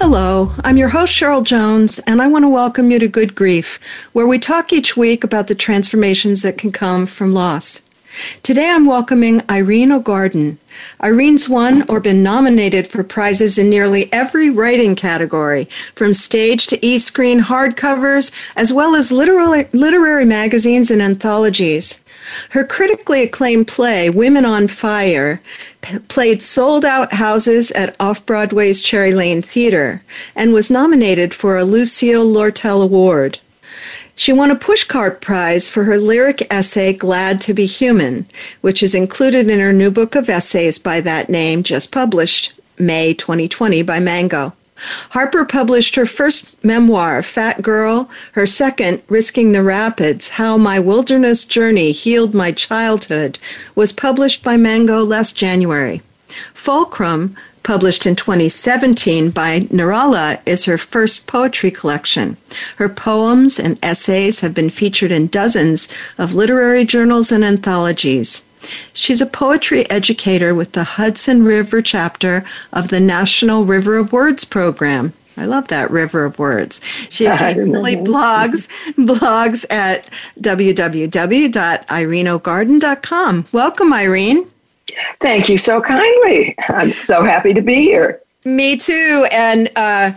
Hello, I'm your host, Cheryl Jones, and I want to welcome you to Good Grief, where we talk each week about the transformations that can come from loss. Today I'm welcoming Irene O'Garden. Irene's won or been nominated for prizes in nearly every writing category, from stage to e screen hardcovers, as well as literary, literary magazines and anthologies. Her critically acclaimed play, Women on Fire, p- played sold out houses at Off Broadway's Cherry Lane Theater and was nominated for a Lucille Lortel Award. She won a Pushcart Prize for her lyric essay Glad to Be Human, which is included in her new book of essays by that name, just published May 2020 by Mango. Harper published her first memoir, Fat Girl, her second, Risking the Rapids How My Wilderness Journey Healed My Childhood, was published by Mango last January. Fulcrum, published in 2017 by Nirala, is her first poetry collection. Her poems and essays have been featured in dozens of literary journals and anthologies. She's a poetry educator with the Hudson River chapter of the National River of Words program. I love that river of words. She occasionally blogs blogs at www.ireneogarden.com. Welcome, Irene. Thank you so kindly. I'm so happy to be here. Me too. And uh,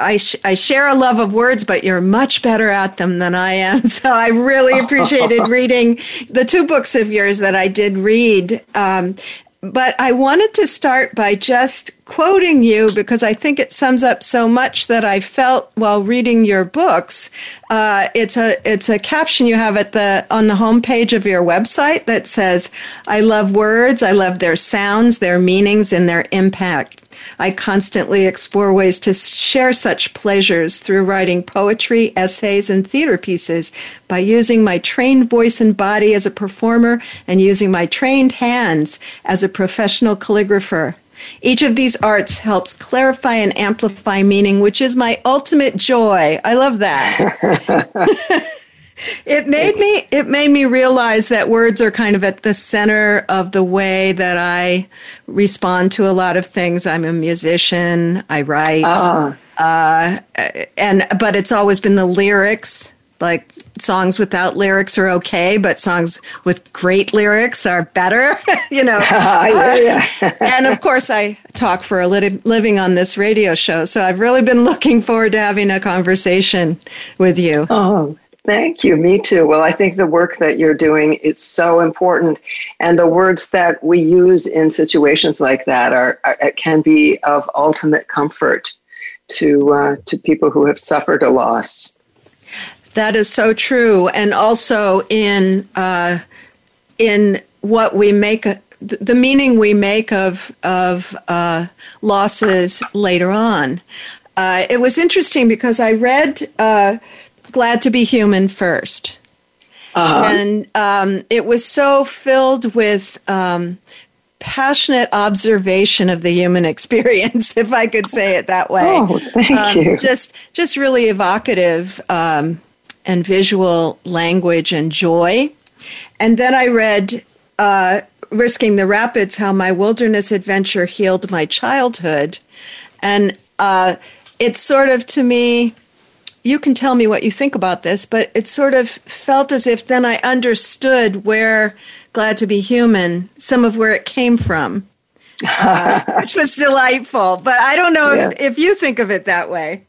I, sh- I share a love of words, but you're much better at them than I am. So I really appreciated reading the two books of yours that I did read. Um, but I wanted to start by just quoting you because I think it sums up so much that I felt while reading your books. Uh, it's a it's a caption you have at the on the homepage of your website that says, "I love words. I love their sounds, their meanings, and their impact." I constantly explore ways to share such pleasures through writing poetry, essays, and theater pieces by using my trained voice and body as a performer and using my trained hands as a professional calligrapher. Each of these arts helps clarify and amplify meaning, which is my ultimate joy. I love that. it made me it made me realize that words are kind of at the center of the way that I respond to a lot of things. I'm a musician. I write, uh. Uh, and but it's always been the lyrics. Like songs without lyrics are okay, but songs with great lyrics are better. you know, uh, and of course, I talk for a li- living on this radio show, so I've really been looking forward to having a conversation with you. Oh, Thank you. Me too. Well, I think the work that you're doing is so important, and the words that we use in situations like that are, are can be of ultimate comfort to uh, to people who have suffered a loss. That is so true, and also in uh, in what we make. The meaning we make of of uh, losses later on. Uh, it was interesting because I read uh, glad to be human 1st uh-huh. And um, it was so filled with um, passionate observation of the human experience, if I could say it that way. Oh, thank um, you. Just, just really evocative um, and visual language and joy. And then I read uh, Risking the Rapids How My Wilderness Adventure Healed My Childhood. And uh, it's sort of to me, you can tell me what you think about this, but it sort of felt as if then I understood where Glad to Be Human, some of where it came from, uh, which was delightful. But I don't know yes. if, if you think of it that way.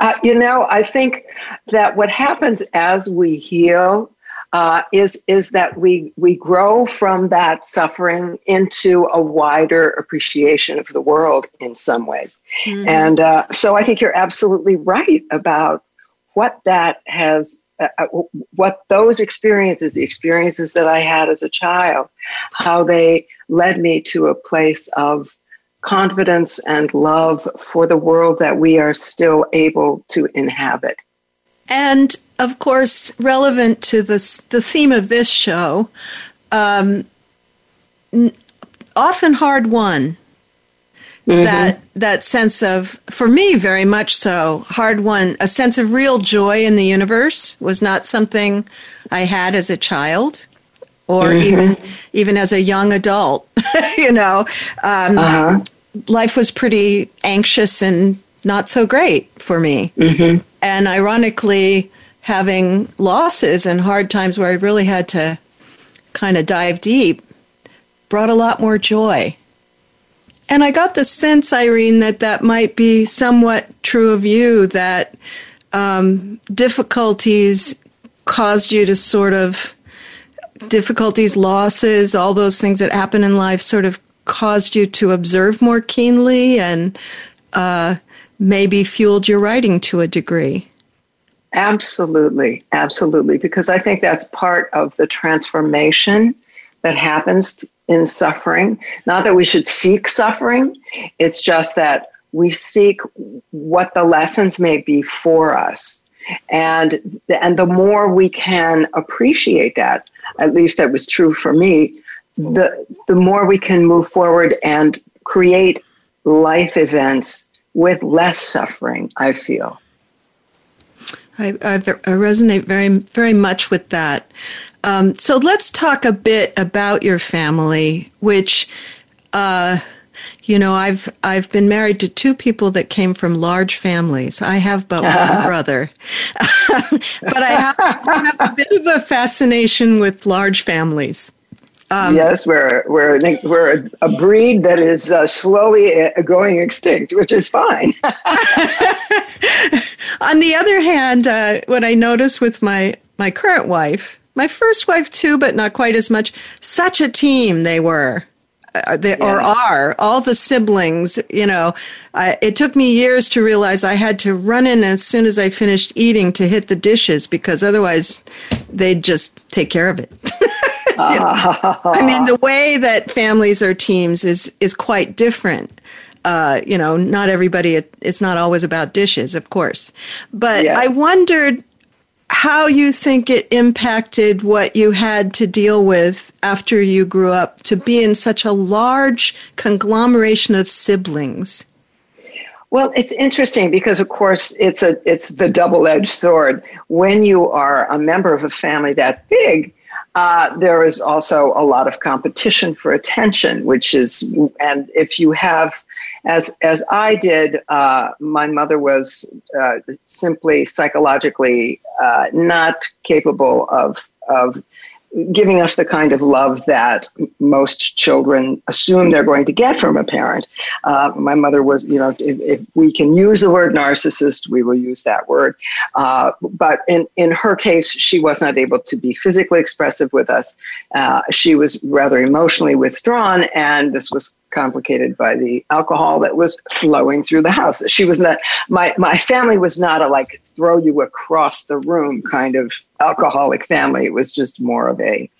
Uh, you know, I think that what happens as we heal uh, is is that we we grow from that suffering into a wider appreciation of the world in some ways, mm-hmm. and uh, so I think you're absolutely right about what that has uh, uh, what those experiences, the experiences that I had as a child, how they led me to a place of confidence and love for the world that we are still able to inhabit. And of course, relevant to this, the theme of this show, um, often hard won. Mm-hmm. That that sense of, for me, very much so, hard won. A sense of real joy in the universe was not something I had as a child, or mm-hmm. even even as a young adult. you know, um, uh-huh. life was pretty anxious and not so great for me. Mm-hmm. And ironically, having losses and hard times where I really had to kind of dive deep brought a lot more joy. And I got the sense, Irene, that that might be somewhat true of you, that um, difficulties caused you to sort of, difficulties, losses, all those things that happen in life sort of caused you to observe more keenly and uh, maybe fueled your writing to a degree. Absolutely, absolutely, because I think that's part of the transformation that happens in suffering. Not that we should seek suffering, it's just that we seek what the lessons may be for us. And, and the more we can appreciate that, at least that was true for me, the, the more we can move forward and create life events with less suffering, I feel. I, I, I resonate very, very much with that. Um, so let's talk a bit about your family, which, uh, you know, I've I've been married to two people that came from large families. I have but one brother, but I have, I have, a bit of a fascination with large families. Um, yes, we're we're we're a breed that is uh, slowly uh, going extinct, which is fine. On the other hand, uh, what I notice with my my current wife my first wife too, but not quite as much. Such a team they were. Uh, they yes. or are all the siblings you know I, it took me years to realize i had to run in as soon as i finished eating to hit the dishes because otherwise they'd just take care of it i mean the way that families are teams is is quite different uh, you know, not everybody, it, it's not always about dishes, of course. But yes. I wondered how you think it impacted what you had to deal with after you grew up to be in such a large conglomeration of siblings. Well, it's interesting because, of course, it's a it's the double-edged sword. When you are a member of a family that big, uh, there is also a lot of competition for attention, which is, and if you have as as I did, uh, my mother was uh, simply psychologically uh, not capable of of giving us the kind of love that most children assume they're going to get from a parent. Uh, my mother was, you know, if, if, we can use the word narcissist, we will use that word. Uh, but in, in her case, she was not able to be physically expressive with us. Uh, she was rather emotionally withdrawn, and this was complicated by the alcohol that was flowing through the house. She was not my my family was not a like throw you across the room kind of alcoholic family. It was just more of a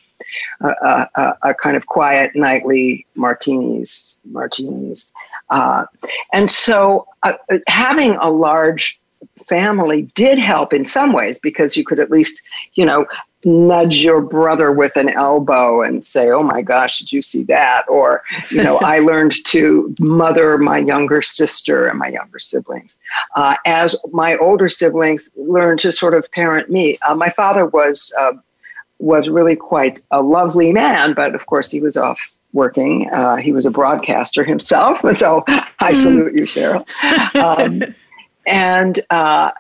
a, a, a kind of quiet nightly martinis martinis. Uh, and so uh, having a large family did help in some ways because you could at least, you know, nudge your brother with an elbow and say, "Oh my gosh, did you see that?" Or, you know, I learned to mother my younger sister and my younger siblings, uh, as my older siblings learned to sort of parent me. Uh, my father was uh, was really quite a lovely man, but of course he was off working. Uh, he was a broadcaster himself, so I salute you, Cheryl. Um, and uh,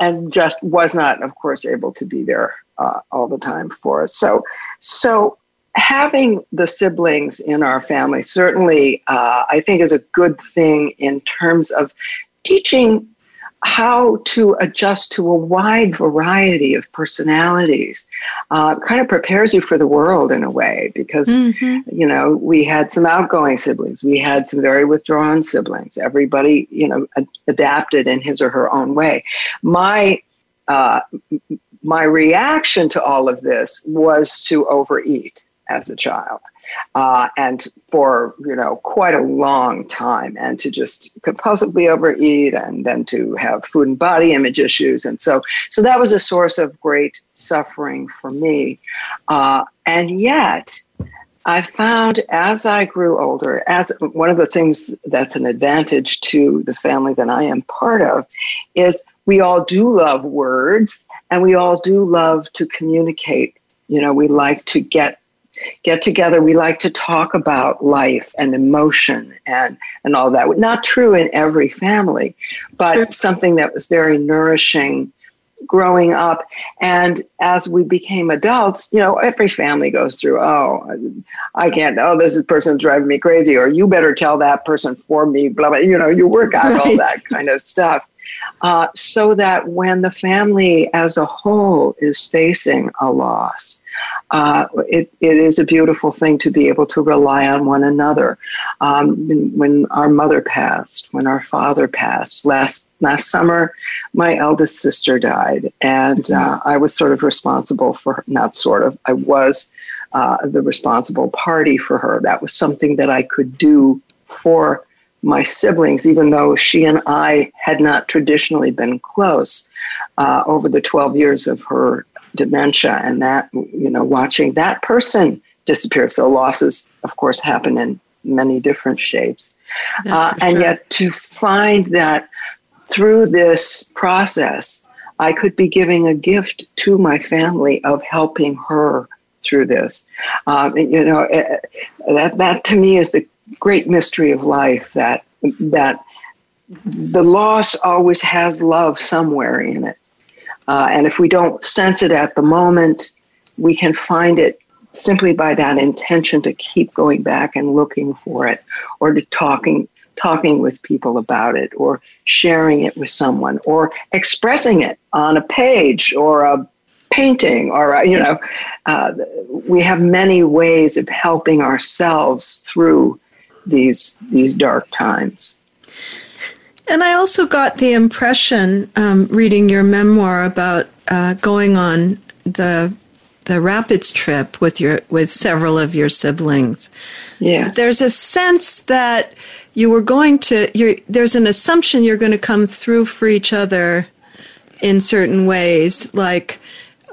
and just was not, of course, able to be there uh, all the time for us. So, so having the siblings in our family certainly, uh, I think, is a good thing in terms of teaching how to adjust to a wide variety of personalities uh, kind of prepares you for the world in a way because mm-hmm. you know we had some outgoing siblings we had some very withdrawn siblings everybody you know ad- adapted in his or her own way my uh, my reaction to all of this was to overeat as a child uh, and for you know quite a long time, and to just compulsively overeat, and then to have food and body image issues, and so so that was a source of great suffering for me, uh, and yet. I found as I grew older, as one of the things that's an advantage to the family that I am part of is we all do love words and we all do love to communicate. You know, we like to get get together. We like to talk about life and emotion and and all that. Not true in every family, but sure. something that was very nourishing growing up. And as we became adults, you know, every family goes through, oh, I can't, oh, this person's driving me crazy, or you better tell that person for me, blah, blah. You know, you work out right. all that kind of stuff. Uh, so that when the family as a whole is facing a loss, uh, it, it is a beautiful thing to be able to rely on one another. Um, when, when, our mother passed, when our father passed last last summer, my eldest sister died, and uh, I was sort of responsible for her, not sort of I was uh, the responsible party for her. That was something that I could do for my siblings, even though she and I had not traditionally been close. Uh, over the 12 years of her dementia and that, you know, watching that person disappear. So losses, of course, happen in many different shapes. Uh, and sure. yet to find that through this process, I could be giving a gift to my family of helping her through this. Um, you know, eh, eh, that, that to me is the great mystery of life that, that the loss always has love somewhere in it. Uh, and if we don't sense it at the moment, we can find it simply by that intention to keep going back and looking for it or to talking talking with people about it or sharing it with someone or expressing it on a page or a painting or a, you know uh, we have many ways of helping ourselves through these these dark times and I also got the impression, um, reading your memoir about uh, going on the the rapids trip with your with several of your siblings. Yeah, there's a sense that you were going to. You're, there's an assumption you're going to come through for each other in certain ways, like.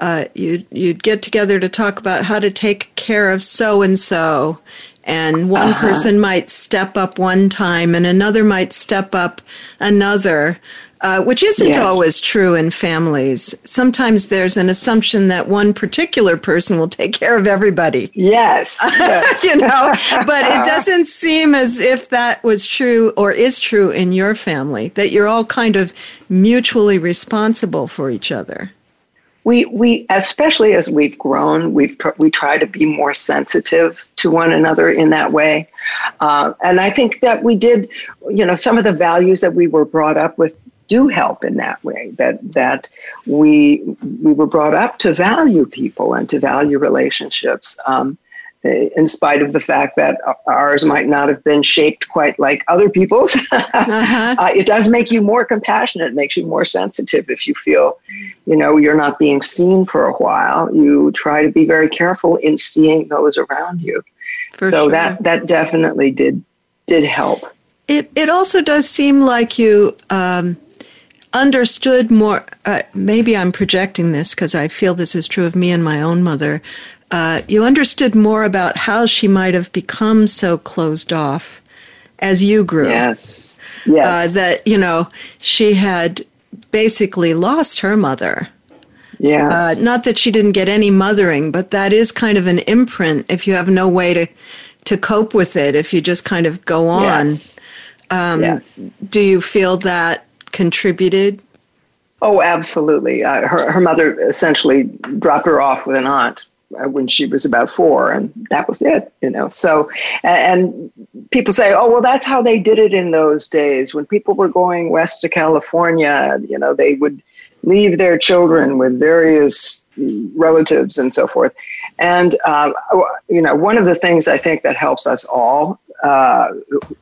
Uh, you'd, you'd get together to talk about how to take care of so and so and one uh-huh. person might step up one time and another might step up another uh, which isn't yes. always true in families. Sometimes there's an assumption that one particular person will take care of everybody. Yes. yes. you know, but it doesn't seem as if that was true or is true in your family, that you're all kind of mutually responsible for each other we we especially as we've grown, we've tr- we try to be more sensitive to one another in that way, uh, and I think that we did, you know, some of the values that we were brought up with do help in that way. That that we we were brought up to value people and to value relationships. Um, in spite of the fact that ours might not have been shaped quite like other people's. uh-huh. uh, it does make you more compassionate, it makes you more sensitive if you feel, you know, you're not being seen for a while. You try to be very careful in seeing those around you. For so sure. that that definitely did did help. It it also does seem like you um, understood more. Uh, maybe I'm projecting this because I feel this is true of me and my own mother uh, you understood more about how she might have become so closed off as you grew. Yes. Yes. Uh, that, you know, she had basically lost her mother. Yeah. Uh, not that she didn't get any mothering, but that is kind of an imprint if you have no way to to cope with it. If you just kind of go on. Yes. Um, yes. Do you feel that contributed? Oh, absolutely. Uh, her her mother essentially dropped her off with an aunt uh, when she was about four, and that was it, you know. So, and people say, oh, well, that's how they did it in those days. When people were going west to California, you know, they would leave their children with various relatives and so forth. And, uh, you know, one of the things I think that helps us all, uh,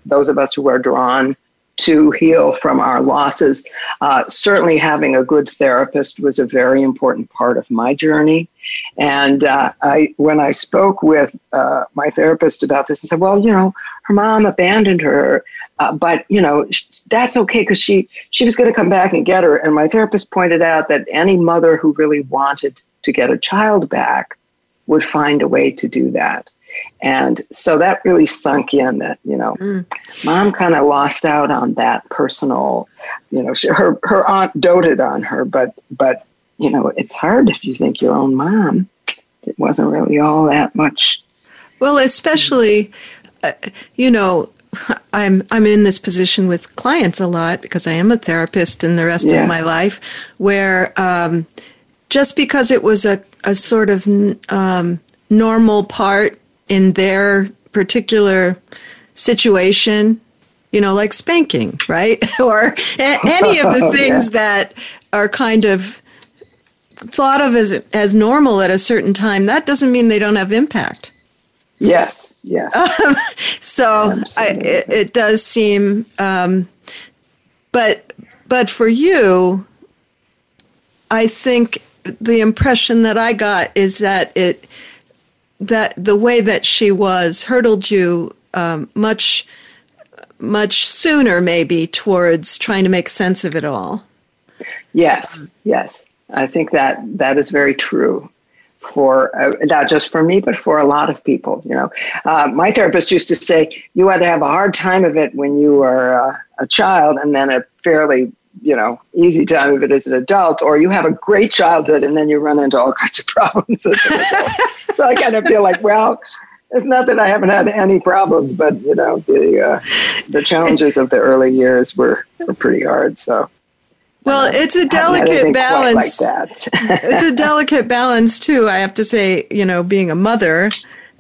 those of us who are drawn to heal from our losses. Uh, certainly, having a good therapist was a very important part of my journey. And uh, I, when I spoke with uh, my therapist about this, I said, "Well, you know, her mom abandoned her, uh, but you know, that's okay because she she was going to come back and get her." And my therapist pointed out that any mother who really wanted to get a child back would find a way to do that. And so that really sunk in that, you know, mm. mom kind of lost out on that personal, you know, she, her, her aunt doted on her, but, but, you know, it's hard if you think your own mom, it wasn't really all that much. Well, especially, uh, you know, I'm I'm in this position with clients a lot because I am a therapist in the rest yes. of my life, where um, just because it was a, a sort of um, normal part in their particular situation, you know, like spanking, right? or a- any of the things yeah. that are kind of thought of as as normal at a certain time, that doesn't mean they don't have impact. Yes, yes. so I, it, it, does seem, um, but but for you, I think the impression that I got is that it that the way that she was hurdled you um, much much sooner maybe towards trying to make sense of it all. Yes yes. I think that that is very true for uh, not just for me but for a lot of people you know. Uh, my therapist used to say you either have a hard time of it when you are uh, a child and then a fairly you know, easy time of it as an adult, or you have a great childhood and then you run into all kinds of problems so I kind of feel like, well, it's not that I haven't had any problems, but you know, the uh, the challenges of the early years were, were pretty hard. So well, it's a delicate balance. Like it's a delicate balance too. I have to say, you know, being a mother,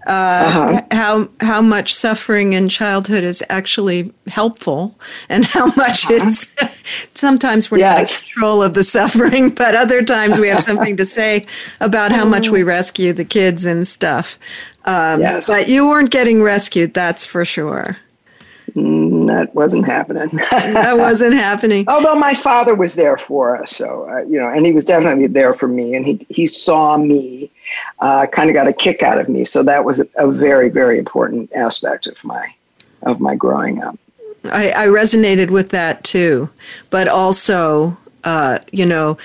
uh, uh-huh. how how much suffering in childhood is actually helpful, and how much uh-huh. is sometimes we're yes. not in control of the suffering, but other times we have something to say about how much we rescue the kids and stuff. Um, yes. But you weren't getting rescued, that's for sure. Mm, that wasn't happening. that wasn't happening. Although my father was there for us, so uh, you know, and he was definitely there for me, and he he saw me, uh, kind of got a kick out of me. So that was a very very important aspect of my of my growing up. I, I resonated with that too, but also, uh, you know,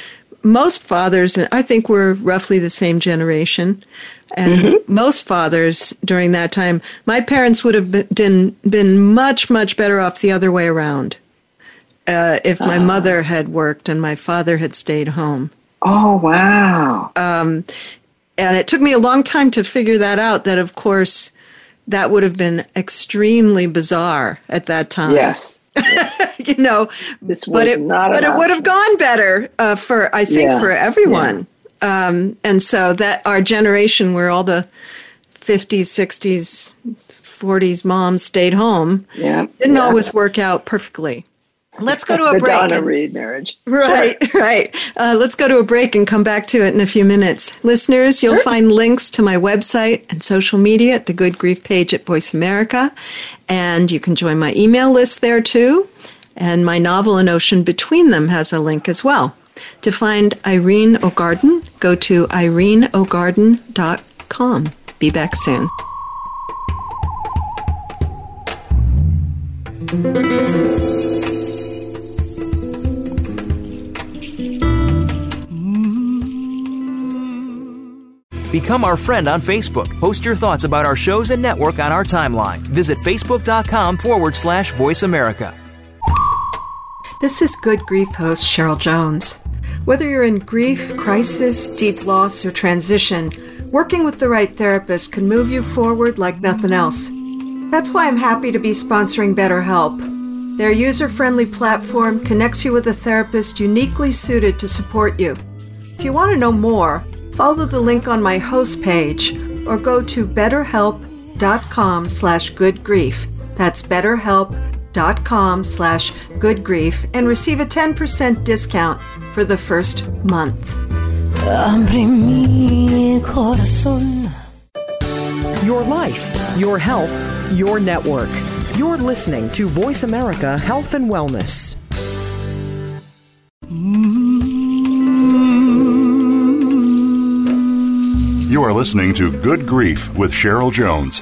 most fathers, and I think we're roughly the same generation, and mm-hmm. most fathers during that time, my parents would have been, been much, much better off the other way around uh, if my oh. mother had worked and my father had stayed home. Oh, wow. Um, and it took me a long time to figure that out, that of course, that would have been extremely bizarre at that time. Yes. yes. you know, this but it, but it would have gone better uh, for I think yeah. for everyone. Um, and so that our generation, where all the 50s, 60s, 40s moms stayed home, yeah, didn't yeah. always work out perfectly. Let's go to a break. Donna Reed marriage. Right, sure. right. Uh, let's go to a break and come back to it in a few minutes. Listeners, you'll sure. find links to my website and social media at the Good Grief page at Voice America. And you can join my email list there too. And my novel, An Ocean Between Them, has a link as well. To find Irene O'Garden, go to ireneogarden.com. Be back soon. Become our friend on Facebook. Post your thoughts about our shows and network on our timeline. Visit facebook.com forward slash voice America. This is Good Grief host Cheryl Jones. Whether you're in grief, crisis, deep loss, or transition, working with the right therapist can move you forward like nothing else. That's why I'm happy to be sponsoring BetterHelp. Their user friendly platform connects you with a therapist uniquely suited to support you. If you want to know more, follow the link on my host page or go to betterhelp.com slash goodgrief. That's betterhelp.com slash goodgrief and receive a 10% discount for the first month. Your life, your health, your network. You're listening to Voice America Health and Wellness. You are listening to Good Grief with Cheryl Jones.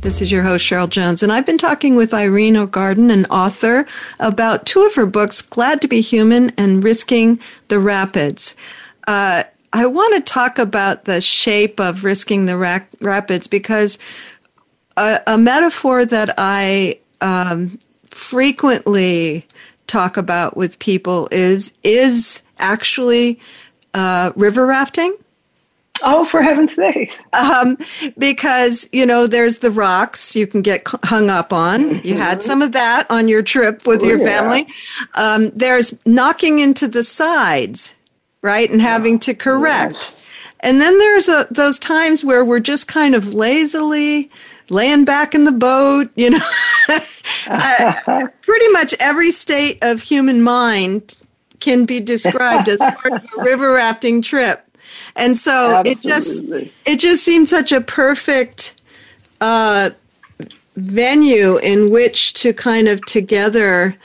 This is your host, Cheryl Jones, and I've been talking with Irene O'Garden, an author, about two of her books, Glad to be Human and Risking the Rapids. Uh, I want to talk about the shape of risking the ra- rapids because a, a, metaphor that I um, frequently talk about with people is is actually uh, river rafting. Oh, for heaven's sakes. Um, because, you know, there's the rocks you can get hung up on. Mm-hmm. You had some of that on your trip with oh, your family. Yeah. Um, there's knocking into the sides, right? And having to correct. Yes. And then there's a, those times where we're just kind of lazily laying back in the boat, you know. uh, pretty much every state of human mind can be described as part of a river rafting trip and so Absolutely. it just it just seemed such a perfect uh, venue in which to kind of together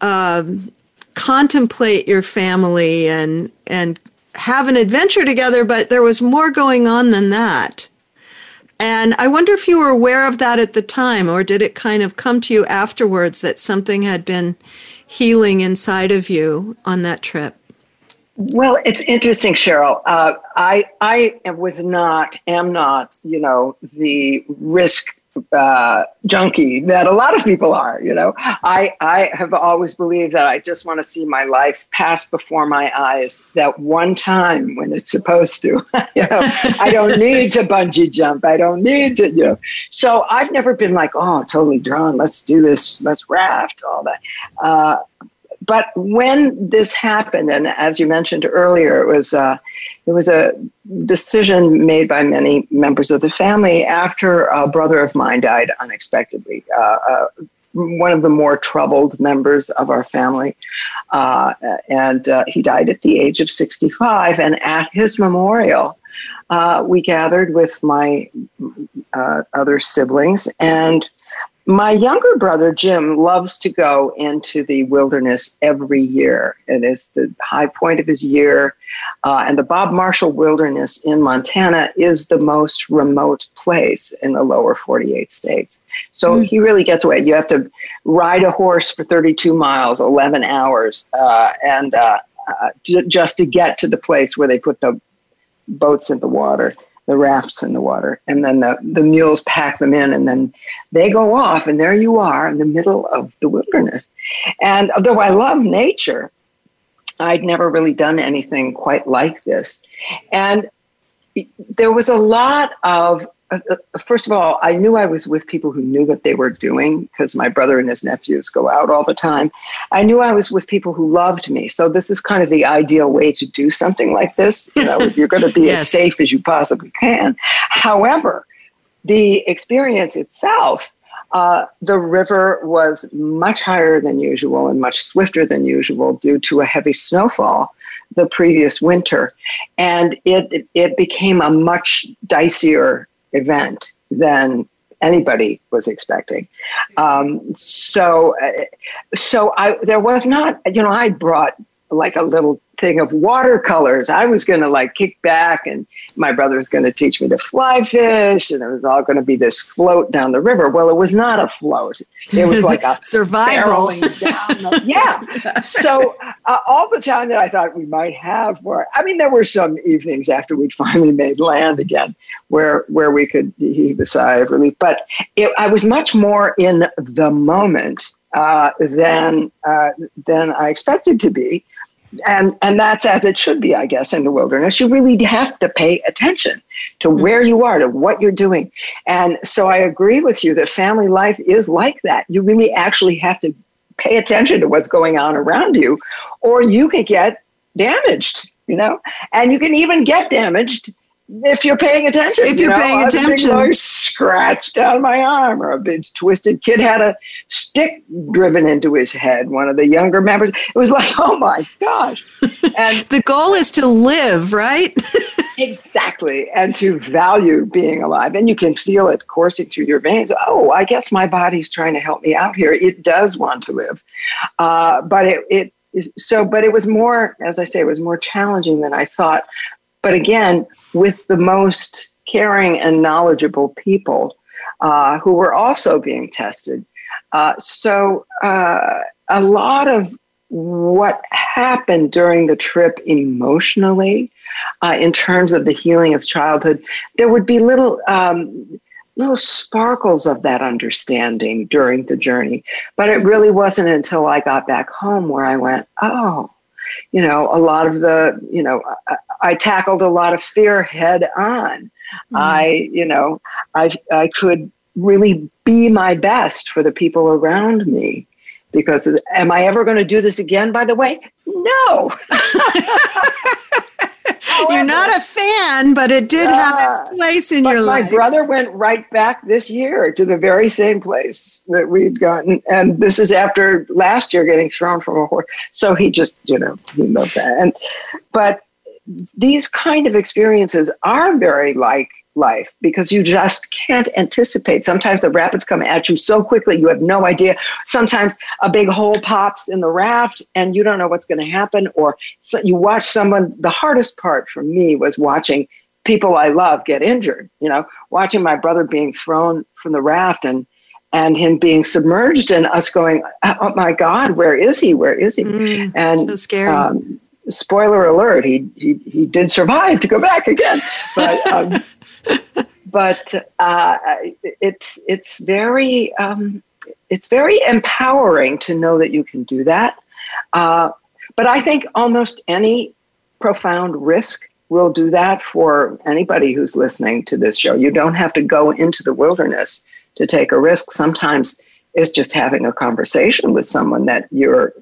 um, contemplate your family and and have an adventure together. But there was more going on than that. And I wonder if you were aware of that at the time, or did it kind of come to you afterwards that something had been healing inside of you on that trip? Well, it's interesting, Cheryl. Uh, I I was not, am not, you know, the risk uh, junkie that a lot of people are. You know, I I have always believed that I just want to see my life pass before my eyes that one time when it's supposed to. you know, I don't need to bungee jump. I don't need to. You know, so I've never been like, oh, totally drawn. Let's do this. Let's raft. All that. Uh, but when this happened, and as you mentioned earlier, it was uh, it was a decision made by many members of the family after a brother of mine died unexpectedly. Uh, uh, one of the more troubled members of our family, uh, and uh, he died at the age of 65. And at his memorial, uh, we gathered with my other siblings and my younger brother, Jim, loves to go into the wilderness every year. and It is the high point of his year. Uh, and the Bob Marshall Wilderness in Montana is the most remote place in the lower 48 states. So mm. he really gets away. You have to ride a horse for 32 miles, 11 hours, uh, and uh, uh j- just to get to the place where they put the boats in the water the rafts in the water. And then the, the mules pack them in, and then they go off, and there you are in the middle of the wilderness. And although I love nature, I'd never really done anything quite like this. And there was a lot of first of all, I knew I was with people who knew what they were doing because my brother and his nephews go out all the time. I knew I was with people who loved me. So this is kind of the ideal way to do something like this. You know, you're going to be yes. as safe as you possibly can. However, the experience itself, uh, the river was much higher than usual and much swifter than usual due to a heavy snowfall the previous winter, and it it became a much dicier event than anybody was expecting. Um, so, uh, so I there was not, you know, I brought like a little thing of watercolors. I was going to like kick back, and my brother was going to teach me to fly fish, and it was all going to be this float down the river. Well, it was not a float; it was like a survival. down the, yeah. So uh, all the time that I thought we might have, where I mean, there were some evenings after we'd finally made land again, where where we could heave a sigh of relief. But it, I was much more in the moment uh, than uh, than I expected to be and and that's as it should be i guess in the wilderness. You really have to pay attention to mm-hmm. where you are to what you're doing. And so i agree with you that family life is like that. You really actually have to pay attention to what's going on around you or you can get damaged you know, and you can even get damaged if you're paying attention. If you're you know, paying a big, attention. like, scratch down my arm, or a big twisted kid had a stick driven into his head. One of the younger members. It was like, oh my gosh! And The goal is to live, right? exactly, and to value being alive, and you can feel it coursing through your veins. Oh, I guess my body's trying to help me out here. It does want to live, uh, but it it is so. But it was more, as I say, it was more challenging than I thought. But again, with the most caring and knowledgeable people uh, who were also being tested. Uh, so uh, a lot of what happened during the trip emotionally, uh, in terms of the healing of childhood, there would be little. Um, little sparkles of that understanding during the journey. But it really wasn't until I got back home where I went, oh, you know, a lot of the, you know, I, tackled a lot of fear head on. Mm. I, you know, I, I could really be my best for the people around me. Because am I ever going to do this again, by the way? No. You're not a fan, but it did have its place in but your my life. brother went right back this year to the very same place that we'd gotten, and this is after last year getting thrown from a horse. So he just, you know, he knows that. And but these kind of experiences are very like life because you just can't anticipate. Sometimes the rapids come at you so quickly you have no idea. Sometimes a big hole pops in the raft and you don't know what's going to happen. Or so you watch someone. The hardest part for me was watching people I love get injured. You know, watching my brother being thrown from the raft and and him being submerged and us going, oh my God, where is he? Where is he? Mm, and so scary. Um, spoiler alert: he, he he did survive to go back again, but um, but uh, it's it's very um, it's very empowering to know that you can do that. Uh, but I think almost any profound risk will do that for anybody who's listening to this show. You don't have to go into the wilderness to take a risk. Sometimes it's just having a conversation with someone that you're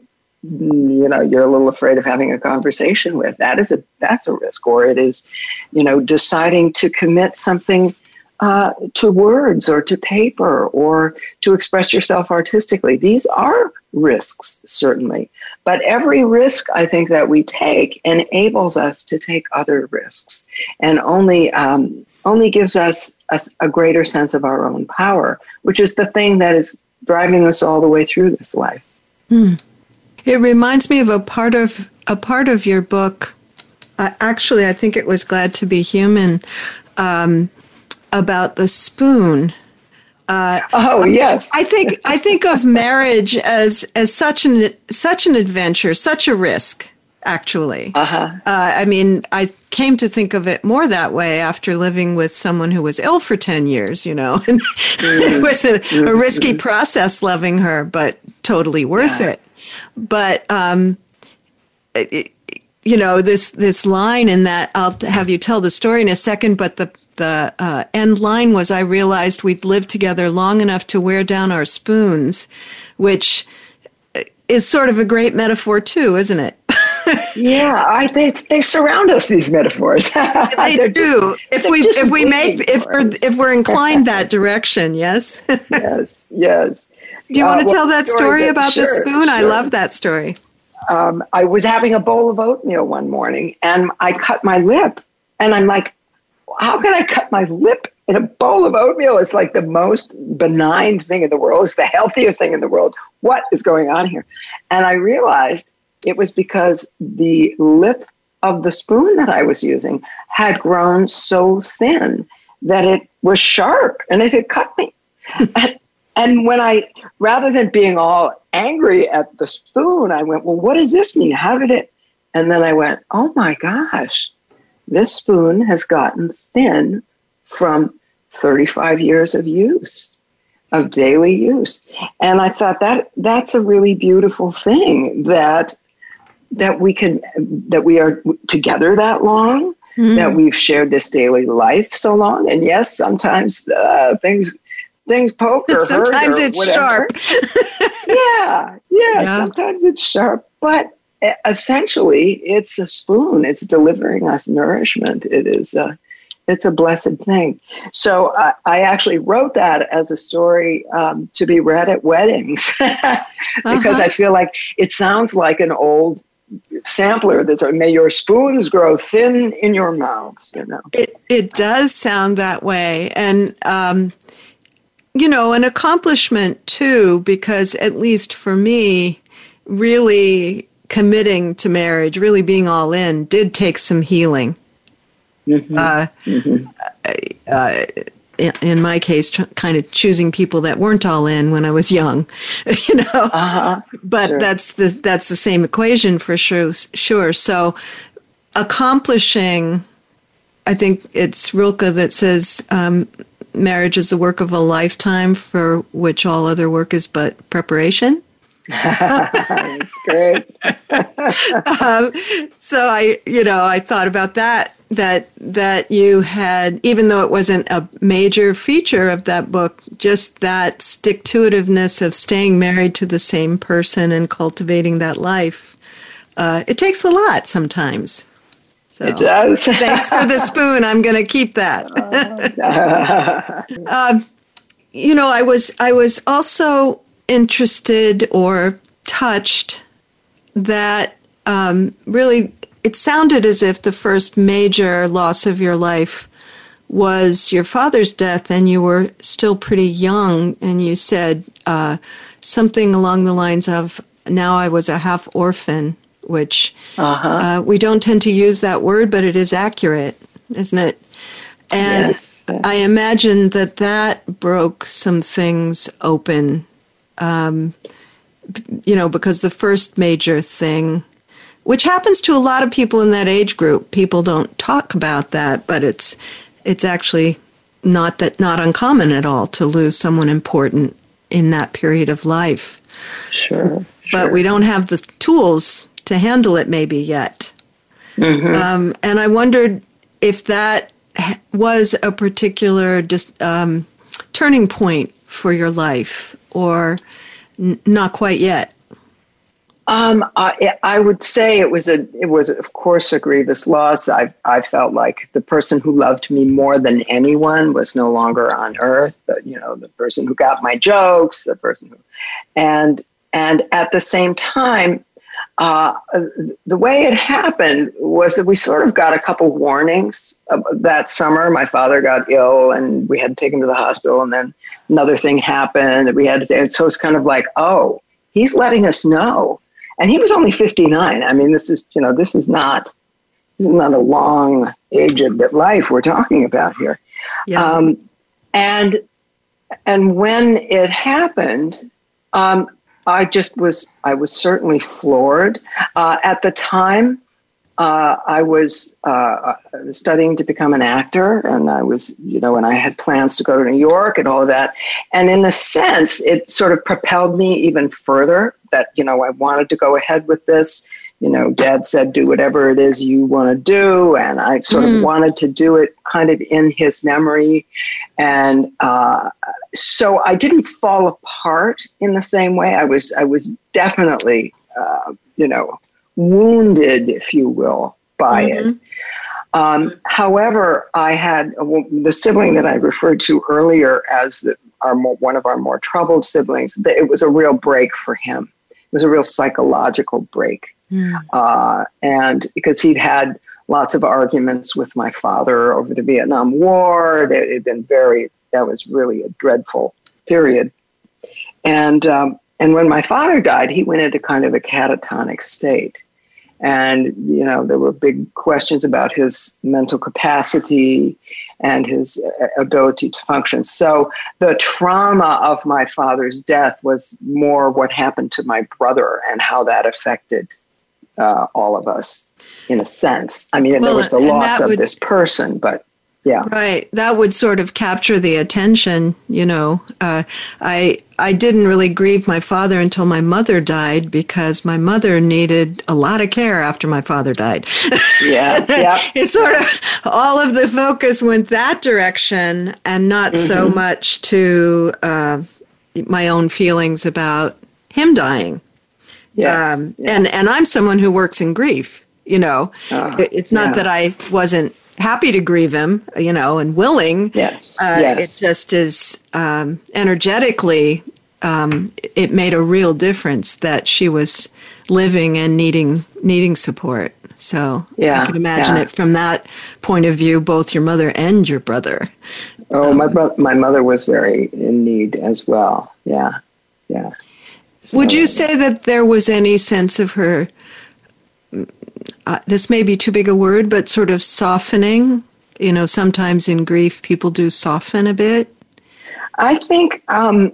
you know you're a little afraid of having a conversation with that is a that's a risk. Or it is you know deciding to commit something uh, to words or to paper or to express yourself artistically. These are risks certainly. But every risk i think that we take enables us to take other risks. And only um, only gives us a, a greater sense of our own power which is the thing that is driving us all the way through this life. Hmm. It reminds me of a part of a part of your book. Uh, actually, I think it was "Glad to Be Human" um, about the spoon. Uh, oh yes, I think I think of marriage as as such an such an adventure, such a risk. Actually, uh-huh. uh, I mean, I came to think of it more that way after living with someone who was ill for ten years. You know, and mm-hmm. it was a, a risky process loving her, but totally worth yeah. it but um, it, you know this this line in that I'll have you tell the story in a second. But the the uh, end line was I realized we'd lived together long enough to wear down our spoons, which is sort of a great metaphor too, isn't it? yeah, I they they surround us these metaphors. they do. If we if we make if we're if we're inclined that direction, yes. yes, yes. Do you uh, want to tell that story, story about sure, the spoon? Sure. I love that story. Um, I was having a bowl of oatmeal one morning and I cut my lip. And I'm like, how can I cut my lip in a bowl of oatmeal? It's like the most benign thing in the world. It's the healthiest thing in the world. What is going on here? And I realized it was because the lip of the spoon that I was using had grown so thin that it was sharp and it had cut me. and, and when I, rather than being all angry at the spoon, I went, well, what does this mean? How did it? And then I went, oh my gosh, this spoon has gotten thin from 35 years of use, of daily use. And I thought that that's a really beautiful thing that that we can that we are together that long, mm. that we've shared this daily life so long. And yes, sometimes uh, things things poke or sometimes hurt or it's whatever. sharp yeah, yeah, yeah, sometimes it's sharp, but essentially, it's a spoon. It's delivering us nourishment. It is. A, it's a blessed thing. So I, I actually wrote that as a story um, to be read at weddings because uh-huh. I feel like it sounds like an old sampler that's like, may your spoons grow thin in your mouths you know it, it does sound that way and um, you know, an accomplishment too, because at least for me, really committing to marriage, really being all in, did take some healing. Mm-hmm. Uh, mm-hmm. Uh, in my case, tr- kind of choosing people that weren't all in when I was young, you know. Uh-huh. But sure. that's the that's the same equation for sure. Sure. So, accomplishing, I think it's Rilke that says um, marriage is the work of a lifetime for which all other work is but preparation. That's great. um, so I, you know, I thought about that. That that you had, even though it wasn't a major feature of that book, just that stick to itiveness of staying married to the same person and cultivating that life. Uh, it takes a lot sometimes. So, it does. thanks for the spoon. I'm going to keep that. uh, you know, I was I was also interested or touched that um, really it sounded as if the first major loss of your life was your father's death, and you were still pretty young, and you said uh, something along the lines of, "Now I was a half orphan." Which uh-huh. uh, we don't tend to use that word, but it is accurate, isn't it? And yes. I imagine that that broke some things open, um, you know, because the first major thing, which happens to a lot of people in that age group, people don't talk about that, but it's it's actually not that not uncommon at all to lose someone important in that period of life. Sure. But we don't have the tools to handle it maybe yet. Mm-hmm. Um, and I wondered if that was a particular just, um, turning point for your life or n- not quite yet. Um, I, I, would say it was a it was of course a grievous loss. I I felt like the person who loved me more than anyone was no longer on earth. But you know, the person who got my jokes, the person who, and and at the same time, uh, the way it happened was that we sort of got a couple warnings that summer. My father got ill, and we had to take him to the hospital. And then another thing happened that we had to. And so it's kind of like, oh, he's letting us know. And he was only fifty nine. I mean, this is you know, this is not this is not a long aged life we're talking about here. Yeah. Um, and and when it happened, um, I just was, I was certainly floored. Uh, at the time, uh, I was uh, studying to become an actor, and I was, you know, and I had plans to go to New York and all of that. And in a sense, it sort of propelled me even further that, you know, I wanted to go ahead with this. You know, dad said, do whatever it is you want to do. And I sort mm. of hmm. wanted to do it kind of in his memory. And uh, so I didn't fall apart in the same way. I was I was definitely uh, you know wounded, if you will, by mm-hmm. it. Um, however, I had uh, the sibling that I referred to earlier as the, our more, one of our more troubled siblings. It was a real break for him. It was a real psychological break, mm. uh, and because he'd had lots of arguments with my father over the Vietnam War, they had been very that was really a dreadful period. And um, and when my father died, he went into kind of a catatonic state. And, you know, there were big questions about his mental capacity and his uh, ability to function. So the trauma of my father's death was more what happened to my brother and how that affected uh, all of us in a sense. I mean, well, there was the loss of would, this person, but yeah right that would sort of capture the attention you know uh, i i didn't really grieve my father until my mother died because my mother needed a lot of care after my father died yeah yeah it sort of all of the focus went that direction and not mm-hmm. so much to uh, my own feelings about him dying Yes, um, yes. and and I'm someone who works in grief. You know, It- it's not yeah. that I wasn't happy to grieve him, you know, and willing. Yes, Uh, yes. It just is um, energetically. Um, it made a real difference that she was living and needing needing support. So Yeah, I can imagine yeah. it from that point of view, both your mother and your brother. Oh, my bro- my mother was very in need as well. Yeah, yeah. Would you say that there was any sense of her? Uh, this may be too big a word, but sort of softening. You know, sometimes in grief, people do soften a bit. I think um,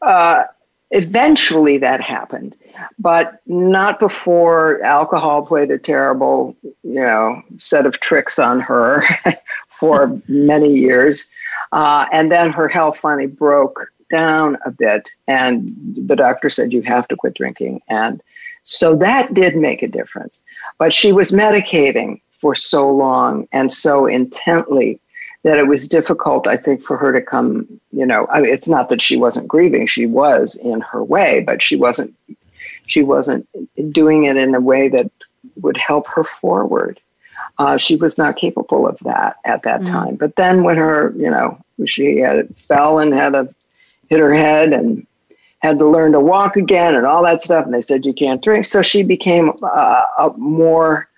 uh, eventually that happened, but not before alcohol played a terrible, you know, set of tricks on her for many years, uh, and then her health finally broke down a bit, and the doctor said you have to quit drinking, and so that did make a difference. But she was medicating for so long and so intently that it was difficult, I think, for her to come. You know, I mean, it's not that she wasn't grieving; she was in her way, but she wasn't. She wasn't doing it in a way that would help her forward. Uh, she was not capable of that at that time. But then, when her, you know, she had fell and had a hit her head and had to learn to walk again and all that stuff, and they said you can't drink. So she became uh, a more,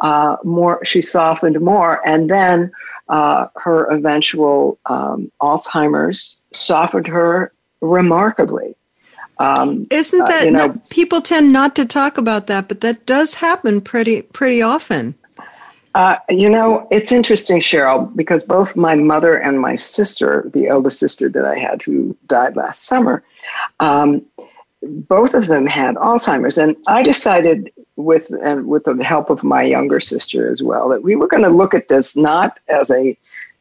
uh, more. She softened more, and then uh, her eventual um, Alzheimer's softened her remarkably. Um, Isn't Uh, that you know- no, people tend not to talk about that, but that does happen pretty pretty often. uh, you know, it's interesting, Cheryl, because both my mother and my sister, the eldest sister that I had who died last summer, um, both of them had Alzheimer's, and I decided with and with the help of my younger sister as well that we were going to look at this not as a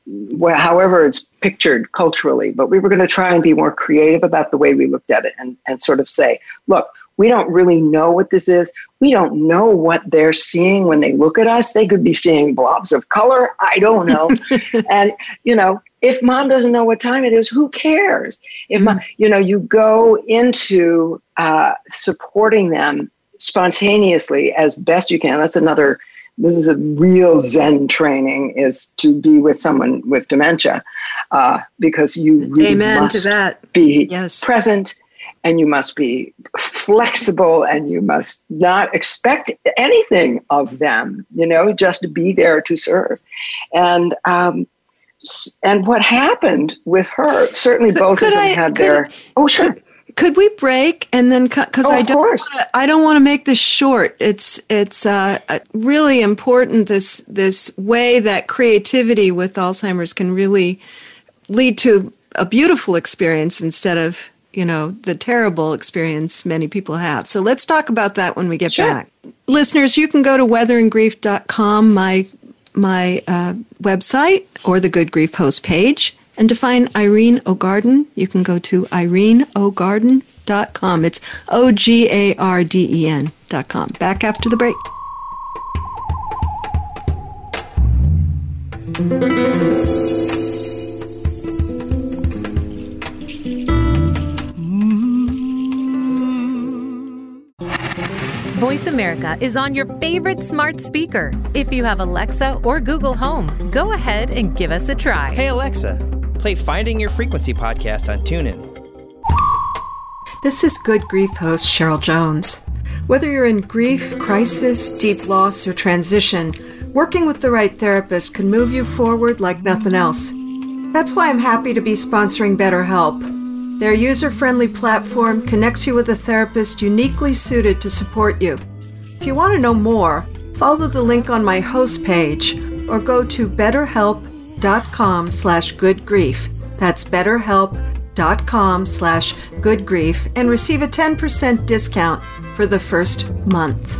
well, however it's pictured culturally, but we were going to try and be more creative about the way we looked at it and, and sort of say, look, we don't really know what this is. We don't know what they're seeing when they look at us. They could be seeing blobs of color. I don't know. and, you know, if mom doesn't know what time it is, who cares? If, mom, you know, you go into uh, supporting them spontaneously as best you can. That's another this is a real zen training is to be with someone with dementia uh, because you really Amen must to that. be Yes. present and you must be flexible and you must not expect anything of them you know just be there to serve and um, and what happened with her certainly both could of them I- had could- their oh sure Could we break and then because Oh, I don't wanna, I don't want to make this short. It's it's uh, uh, really important this this way that creativity with Alzheimer's can really lead to a beautiful experience instead of you know the terrible experience many people have. So let's talk about that when we get Sure. back. Listeners, you can go to weatheringgrief.com, my my uh, website, or the Good Grief Host page. And to find Irene O'Garden, you can go to ireneogarden.com. It's O G A R D E N.com. Back after the break. Voice America is on your favorite smart speaker. If you have Alexa or Google Home, go ahead and give us a try. Hey Alexa, play Finding Your Frequency podcast on TuneIn. This is Good Grief host Cheryl Jones. Whether you're in grief, crisis, deep loss, or transition, working with the right therapist can move you forward like nothing else. That's why I'm happy to be sponsoring BetterHelp. Their user friendly platform connects you with a therapist uniquely suited to support you. If you want to know more, follow the link on my host page or go to betterhelp.com slash goodgrief. That's betterhelp.com slash goodgrief and receive a 10% discount for the first month.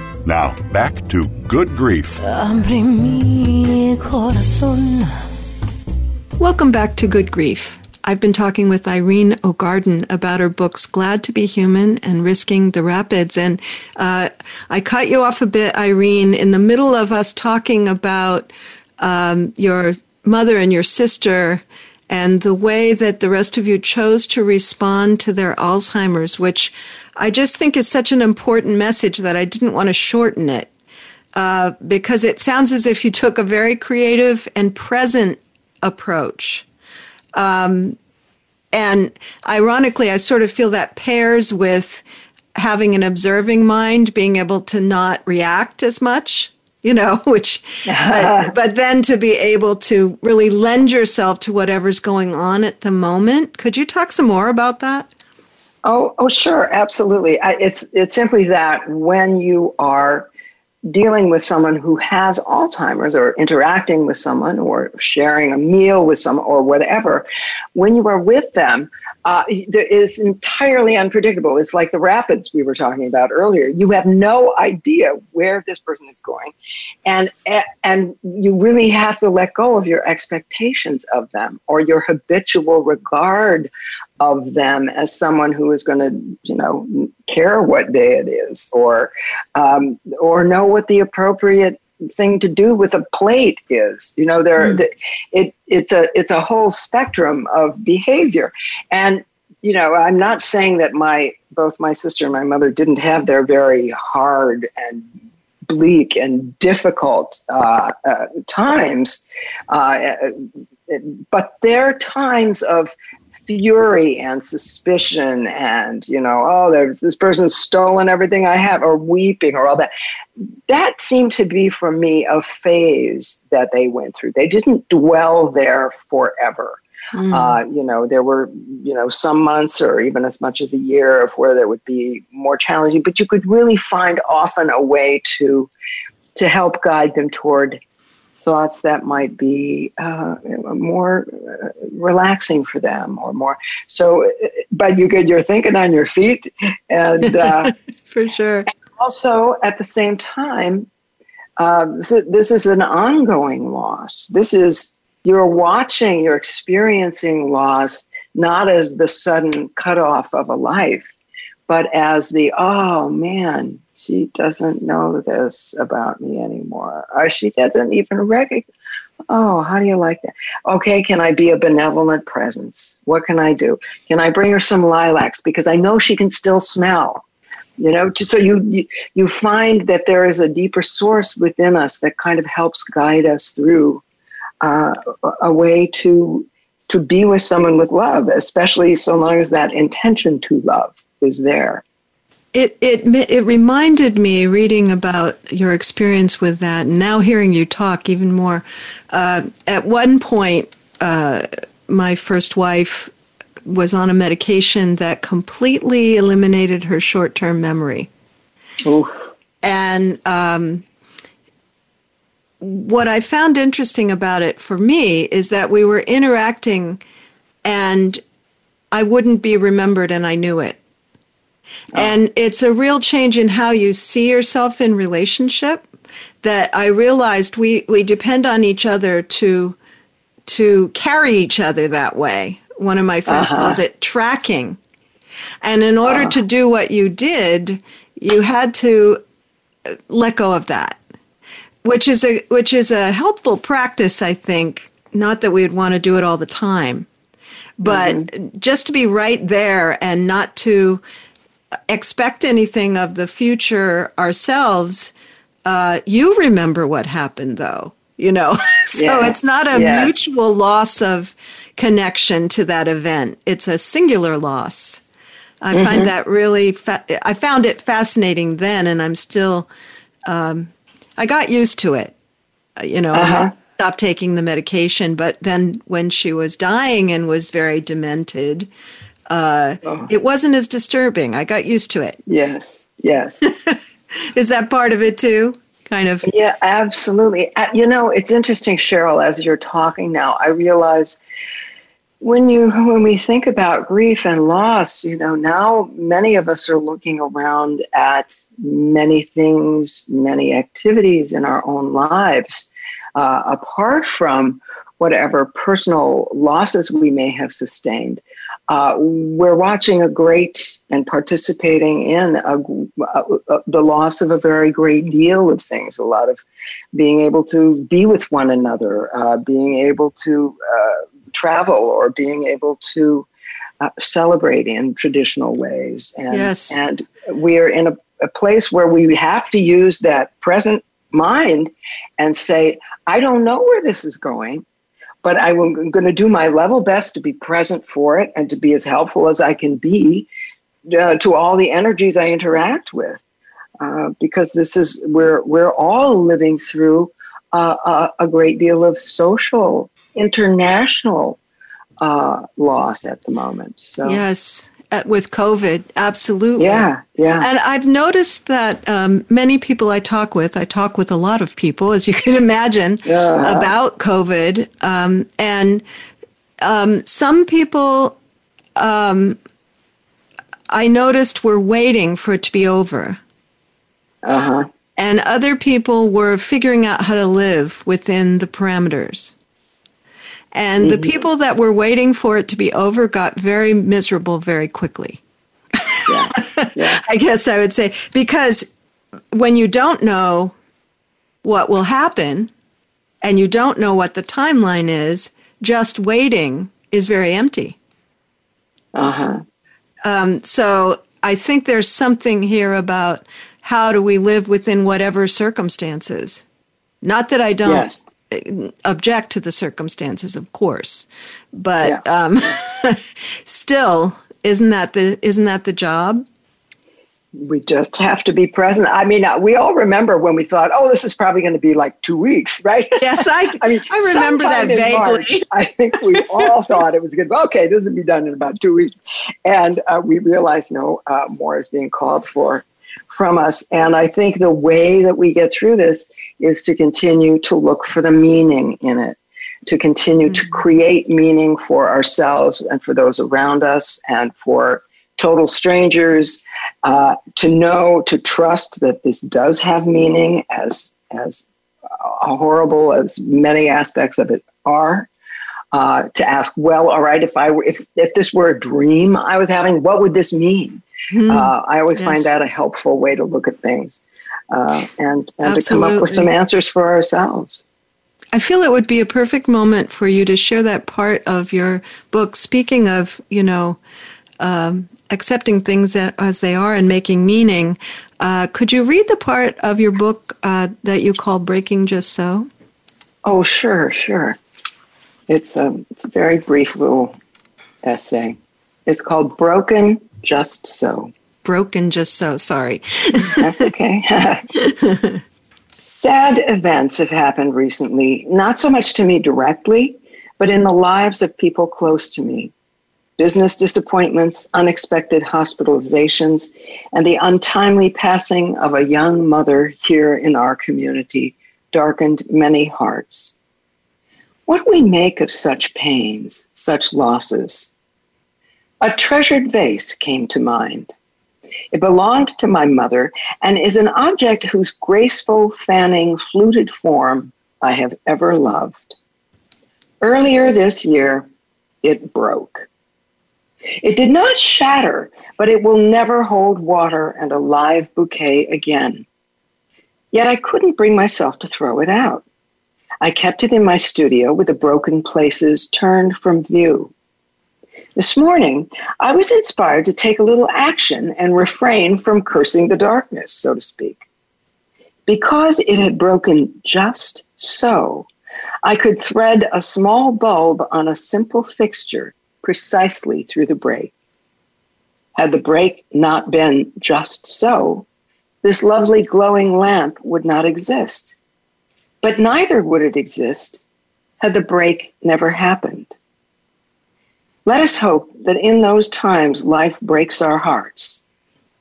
Now, back to Good Grief. Welcome back to Good Grief. I've been talking with Irene O'Garden about her books Glad to be Human and Risking the Rapids. And uh, I cut you off a bit, Irene, in the middle of us talking about um, your mother and your sister and the way that the rest of you chose to respond to their Alzheimer's, which I just think it's such an important message that I didn't want to shorten it. Uh, because it sounds as if you took a very creative and present approach. Um, and ironically, I sort of feel that pairs with having an observing mind, being able to not react as much, you know, which, but, but, then to be able to really lend yourself to whatever's going on at the moment. Could you talk some more about that? Oh, oh, sure, absolutely. I, it's it's simply that when you are dealing with someone who has Alzheimer's or interacting with someone or sharing a meal with someone or whatever, when you are with them, uh, is entirely unpredictable. It's like the rapids we were talking about earlier. You have no idea where this person is going, and and you really have to let go of your expectations of them or your habitual regard of them as someone who is going to, you know, care what day it is, or um, or know what the appropriate thing to do with a plate is. You know, there, mm. the, it it's a it's a whole spectrum of behavior, and you know, I'm not saying that my both my sister and my mother didn't have their very hard and bleak and difficult uh, uh, times, uh, but their times of fury and suspicion and you know oh there's this person's stolen everything i have or weeping or all that. That seemed to be for me a phase that they went through. They didn't dwell there forever. Mm. uh, you know there were you know some months or even as much as a year of where there would be more challenging but you could really find often a way to to help guide them toward thoughts that might be uh, more uh, relaxing for them or more. So but you get you're thinking on your feet and uh, for sure. and also at the same time uh, this is an ongoing loss. This is you're watching you're experiencing loss not as the sudden cutoff of a life but as the oh man she doesn't know this about me anymore, or she doesn't even recognize. Oh, how do you like that? Okay, can I be a benevolent presence? What can I do? Can I bring her some lilacs because I know she can still smell? You know, so you, you you find that there is a deeper source within us that kind of helps guide us through uh, a way to to be with someone with love, especially so long as that intention to love is there. It, it it reminded me reading about your experience with that, and now hearing you talk even more. Uh, at one point, uh, my first wife was on a medication that completely eliminated her short term memory. Oof. And um, what I found interesting about it for me is that we were interacting, and I wouldn't be remembered, and I knew it. Oh. And it's a real change in how you see yourself in relationship that I realized we, we depend on each other to to carry each other that way. One of my friends uh-huh. calls it tracking. And in order uh-huh. to do what you did, you had to let go of that. Which is a which is a helpful practice, I think. Not that we would want to do it all the time, but mm-hmm. just to be right there and not to expect anything of the future ourselves, uh, you remember what happened though, you know? so yes. it's not a yes. mutual loss of connection to that event, it's a singular loss. I mm-hmm. find that really, fa- I found it fascinating then, and I'm still, um, I got used to it, uh, you know. Uh-huh. Stopped taking the medication, but then when she was dying and was very demented, uh, oh. it wasn't as disturbing. I got used to it. Yes, yes. Is that part of it too? Kind of. Yeah, absolutely. Uh, you know, it's interesting, Cheryl, as you're talking now, I realize when you when we think about grief and loss, you know, now many of us are looking around at many things, many activities in our own lives, uh, apart from whatever personal losses we may have sustained. Uh, we're watching a great and participating in a, a, a, the loss of a very great deal of things. A lot of being able to be with one another, uh, being able to uh, travel or being able to uh, celebrate in traditional ways. And, yes. and we are in a, a place where we have to use that present mind and say, I don't know where this is going, but I'm going to do my level best to be present for it and to be as helpful as I can be uh, to all the energies I interact with. Uh, because this is we're we're all living through uh, a, a, great deal of social international uh, loss at the moment. So yes, with COVID, absolutely. Yeah, yeah. And I've noticed that um, many people I talk with, I talk with a lot of people, as you can imagine, uh-huh. about COVID, um, and um, some people. Um, I noticed were waiting for it to be over. Uh huh. And other people were figuring out how to live within the parameters. And mm-hmm. the people that were waiting for it to be over got very miserable very quickly. Yeah. yeah. I guess I would say because when you don't know what will happen and you don't know what the timeline is, just waiting is very empty. Uh huh. Um, so I think there's something here about how do we live within whatever circumstances. Not that I don't yes object to the circumstances, of course, but yeah. um, still, isn't that the isn't that the job? We just have to be present. I mean, uh, we all remember when we thought, "Oh, this is probably going to be like two weeks," right? Yes, I. I mean, I remember that vaguely. March, I think we all thought it was good. Okay, this will be done in about two weeks, and uh, we realized no, uh, more is being called for from us. And I think the way that we get through this is to continue to look for the meaning in it, to continue mm-hmm. to create meaning for ourselves and for those around us and for total strangers, uh, to know, to trust that this does have meaning as, as horrible as many aspects of it are. Uh, to ask, well, all right, if I were, if if this were a dream I was having, what would this mean? Mm-hmm. Uh, I always yes. find that a helpful way to look at things uh, and, and to come up with some answers for ourselves. I feel it would be a perfect moment for you to share that part of your book. Speaking of, you know, um, accepting things as they are and making meaning, uh, could you read the part of your book uh, that you call Breaking Just So? Oh, sure, sure. It's a, it's a very brief little essay. It's called Broken just so. Broken just so, sorry. That's okay. Sad events have happened recently, not so much to me directly, but in the lives of people close to me. Business disappointments, unexpected hospitalizations, and the untimely passing of a young mother here in our community darkened many hearts. What do we make of such pains, such losses? A treasured vase came to mind. It belonged to my mother and is an object whose graceful, fanning, fluted form I have ever loved. Earlier this year, it broke. It did not shatter, but it will never hold water and a live bouquet again. Yet I couldn't bring myself to throw it out. I kept it in my studio with the broken places turned from view. This morning, I was inspired to take a little action and refrain from cursing the darkness, so to speak. Because it had broken just so, I could thread a small bulb on a simple fixture precisely through the break. Had the break not been just so, this lovely glowing lamp would not exist. But neither would it exist had the break never happened. Let us hope that in those times life breaks our hearts.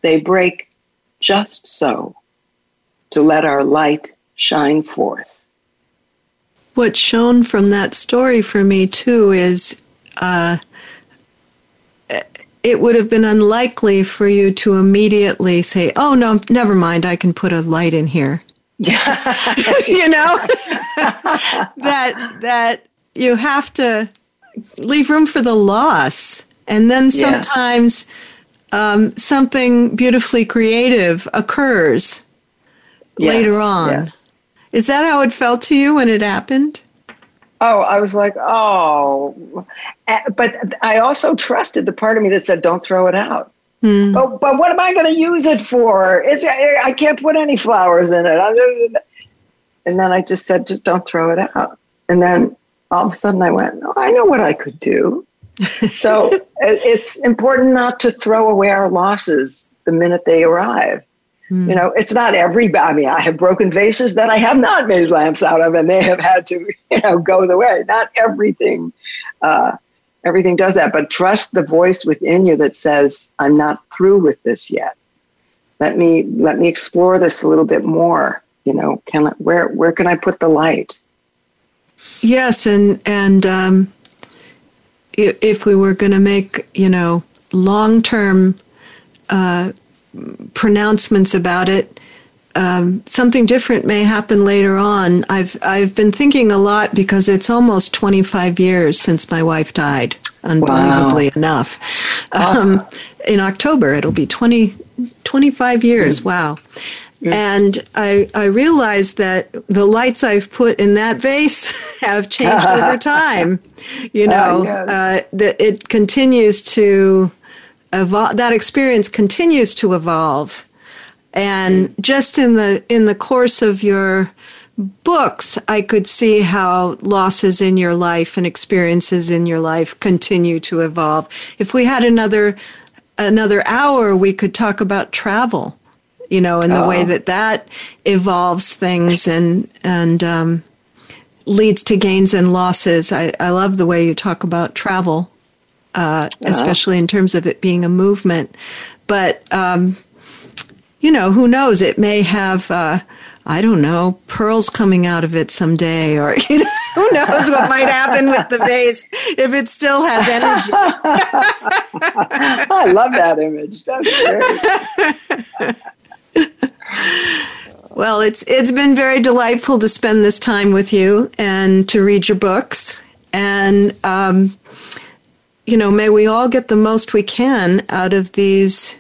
They break just so to let our light shine forth. What's shown from that story for me, too, is uh, it would have been unlikely for you to immediately say, "Oh no, never mind. I can put a light in here." You know that that you have to leave room for the loss, and then sometimes yes. um, something beautifully creative occurs yes. later on. Yes. Is that how it felt to you when it happened? Oh, I was like, oh, but I also trusted the part of me that said, don't throw it out. Mm. But, but what am I going to use it for? It's, I can't put any flowers in it. And then I just said, just don't throw it out. And then all of a sudden I went, oh, I know what I could do. so it's important not to throw away our losses the minute they arrive. Mm. You know, it's not every, I mean, I have broken vases that I have not made lamps out of and they have had to, you know, go the way. Not everything, uh, everything does that, but trust the voice within you that says, I'm not through with this yet. Let me, let me explore this a little bit more. You know, can I, where, where can I put the light? Yes. And, and, um, if we were going to make, you know, long term, uh, pronouncements about it. Um, something different may happen later on. I've I've been thinking a lot because it's almost 25 years since my wife died. Unbelievably wow. enough, um, in October it'll be 20, 25 years. Mm. Wow. Mm. And I, I realized that the lights I've put in that vase have changed over time. You know, uh, yes. uh, that it continues to evolve, that experience continues to evolve. And just in the in the course of your books, I could see how losses in your life and experiences in your life continue to evolve. If we had another another hour, we could talk about travel, you know, and the oh. way that that evolves things and and um, leads to gains and losses. I, I love the way you talk about travel uh, especially in terms of it being a movement. But, um, you know, who knows? It may have, uh, I don't know, pearls coming out of it someday, or, you know, who knows what might happen with the vase if it still has energy. I love that image. That's great. Well, it's it's been very delightful to spend this time with you and to read your books. And um, you know, may we all get the most we can out of these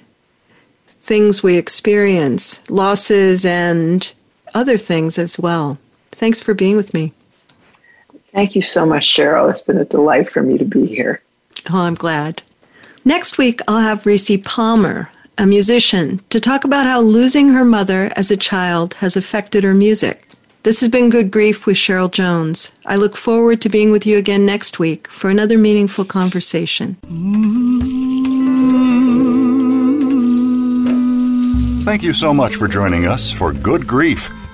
things we experience, losses and other things as well. Thanks for being with me. Thank you so much, Cheryl. It's been a delight for me to be here. Oh, I'm glad. Next week, I'll have Reese Palmer, a musician, to talk about how losing her mother as a child has affected her music. This has been Good Grief with Cheryl Jones. I look forward to being with you again next week for another meaningful conversation. Thank you so much for joining us for Good Grief.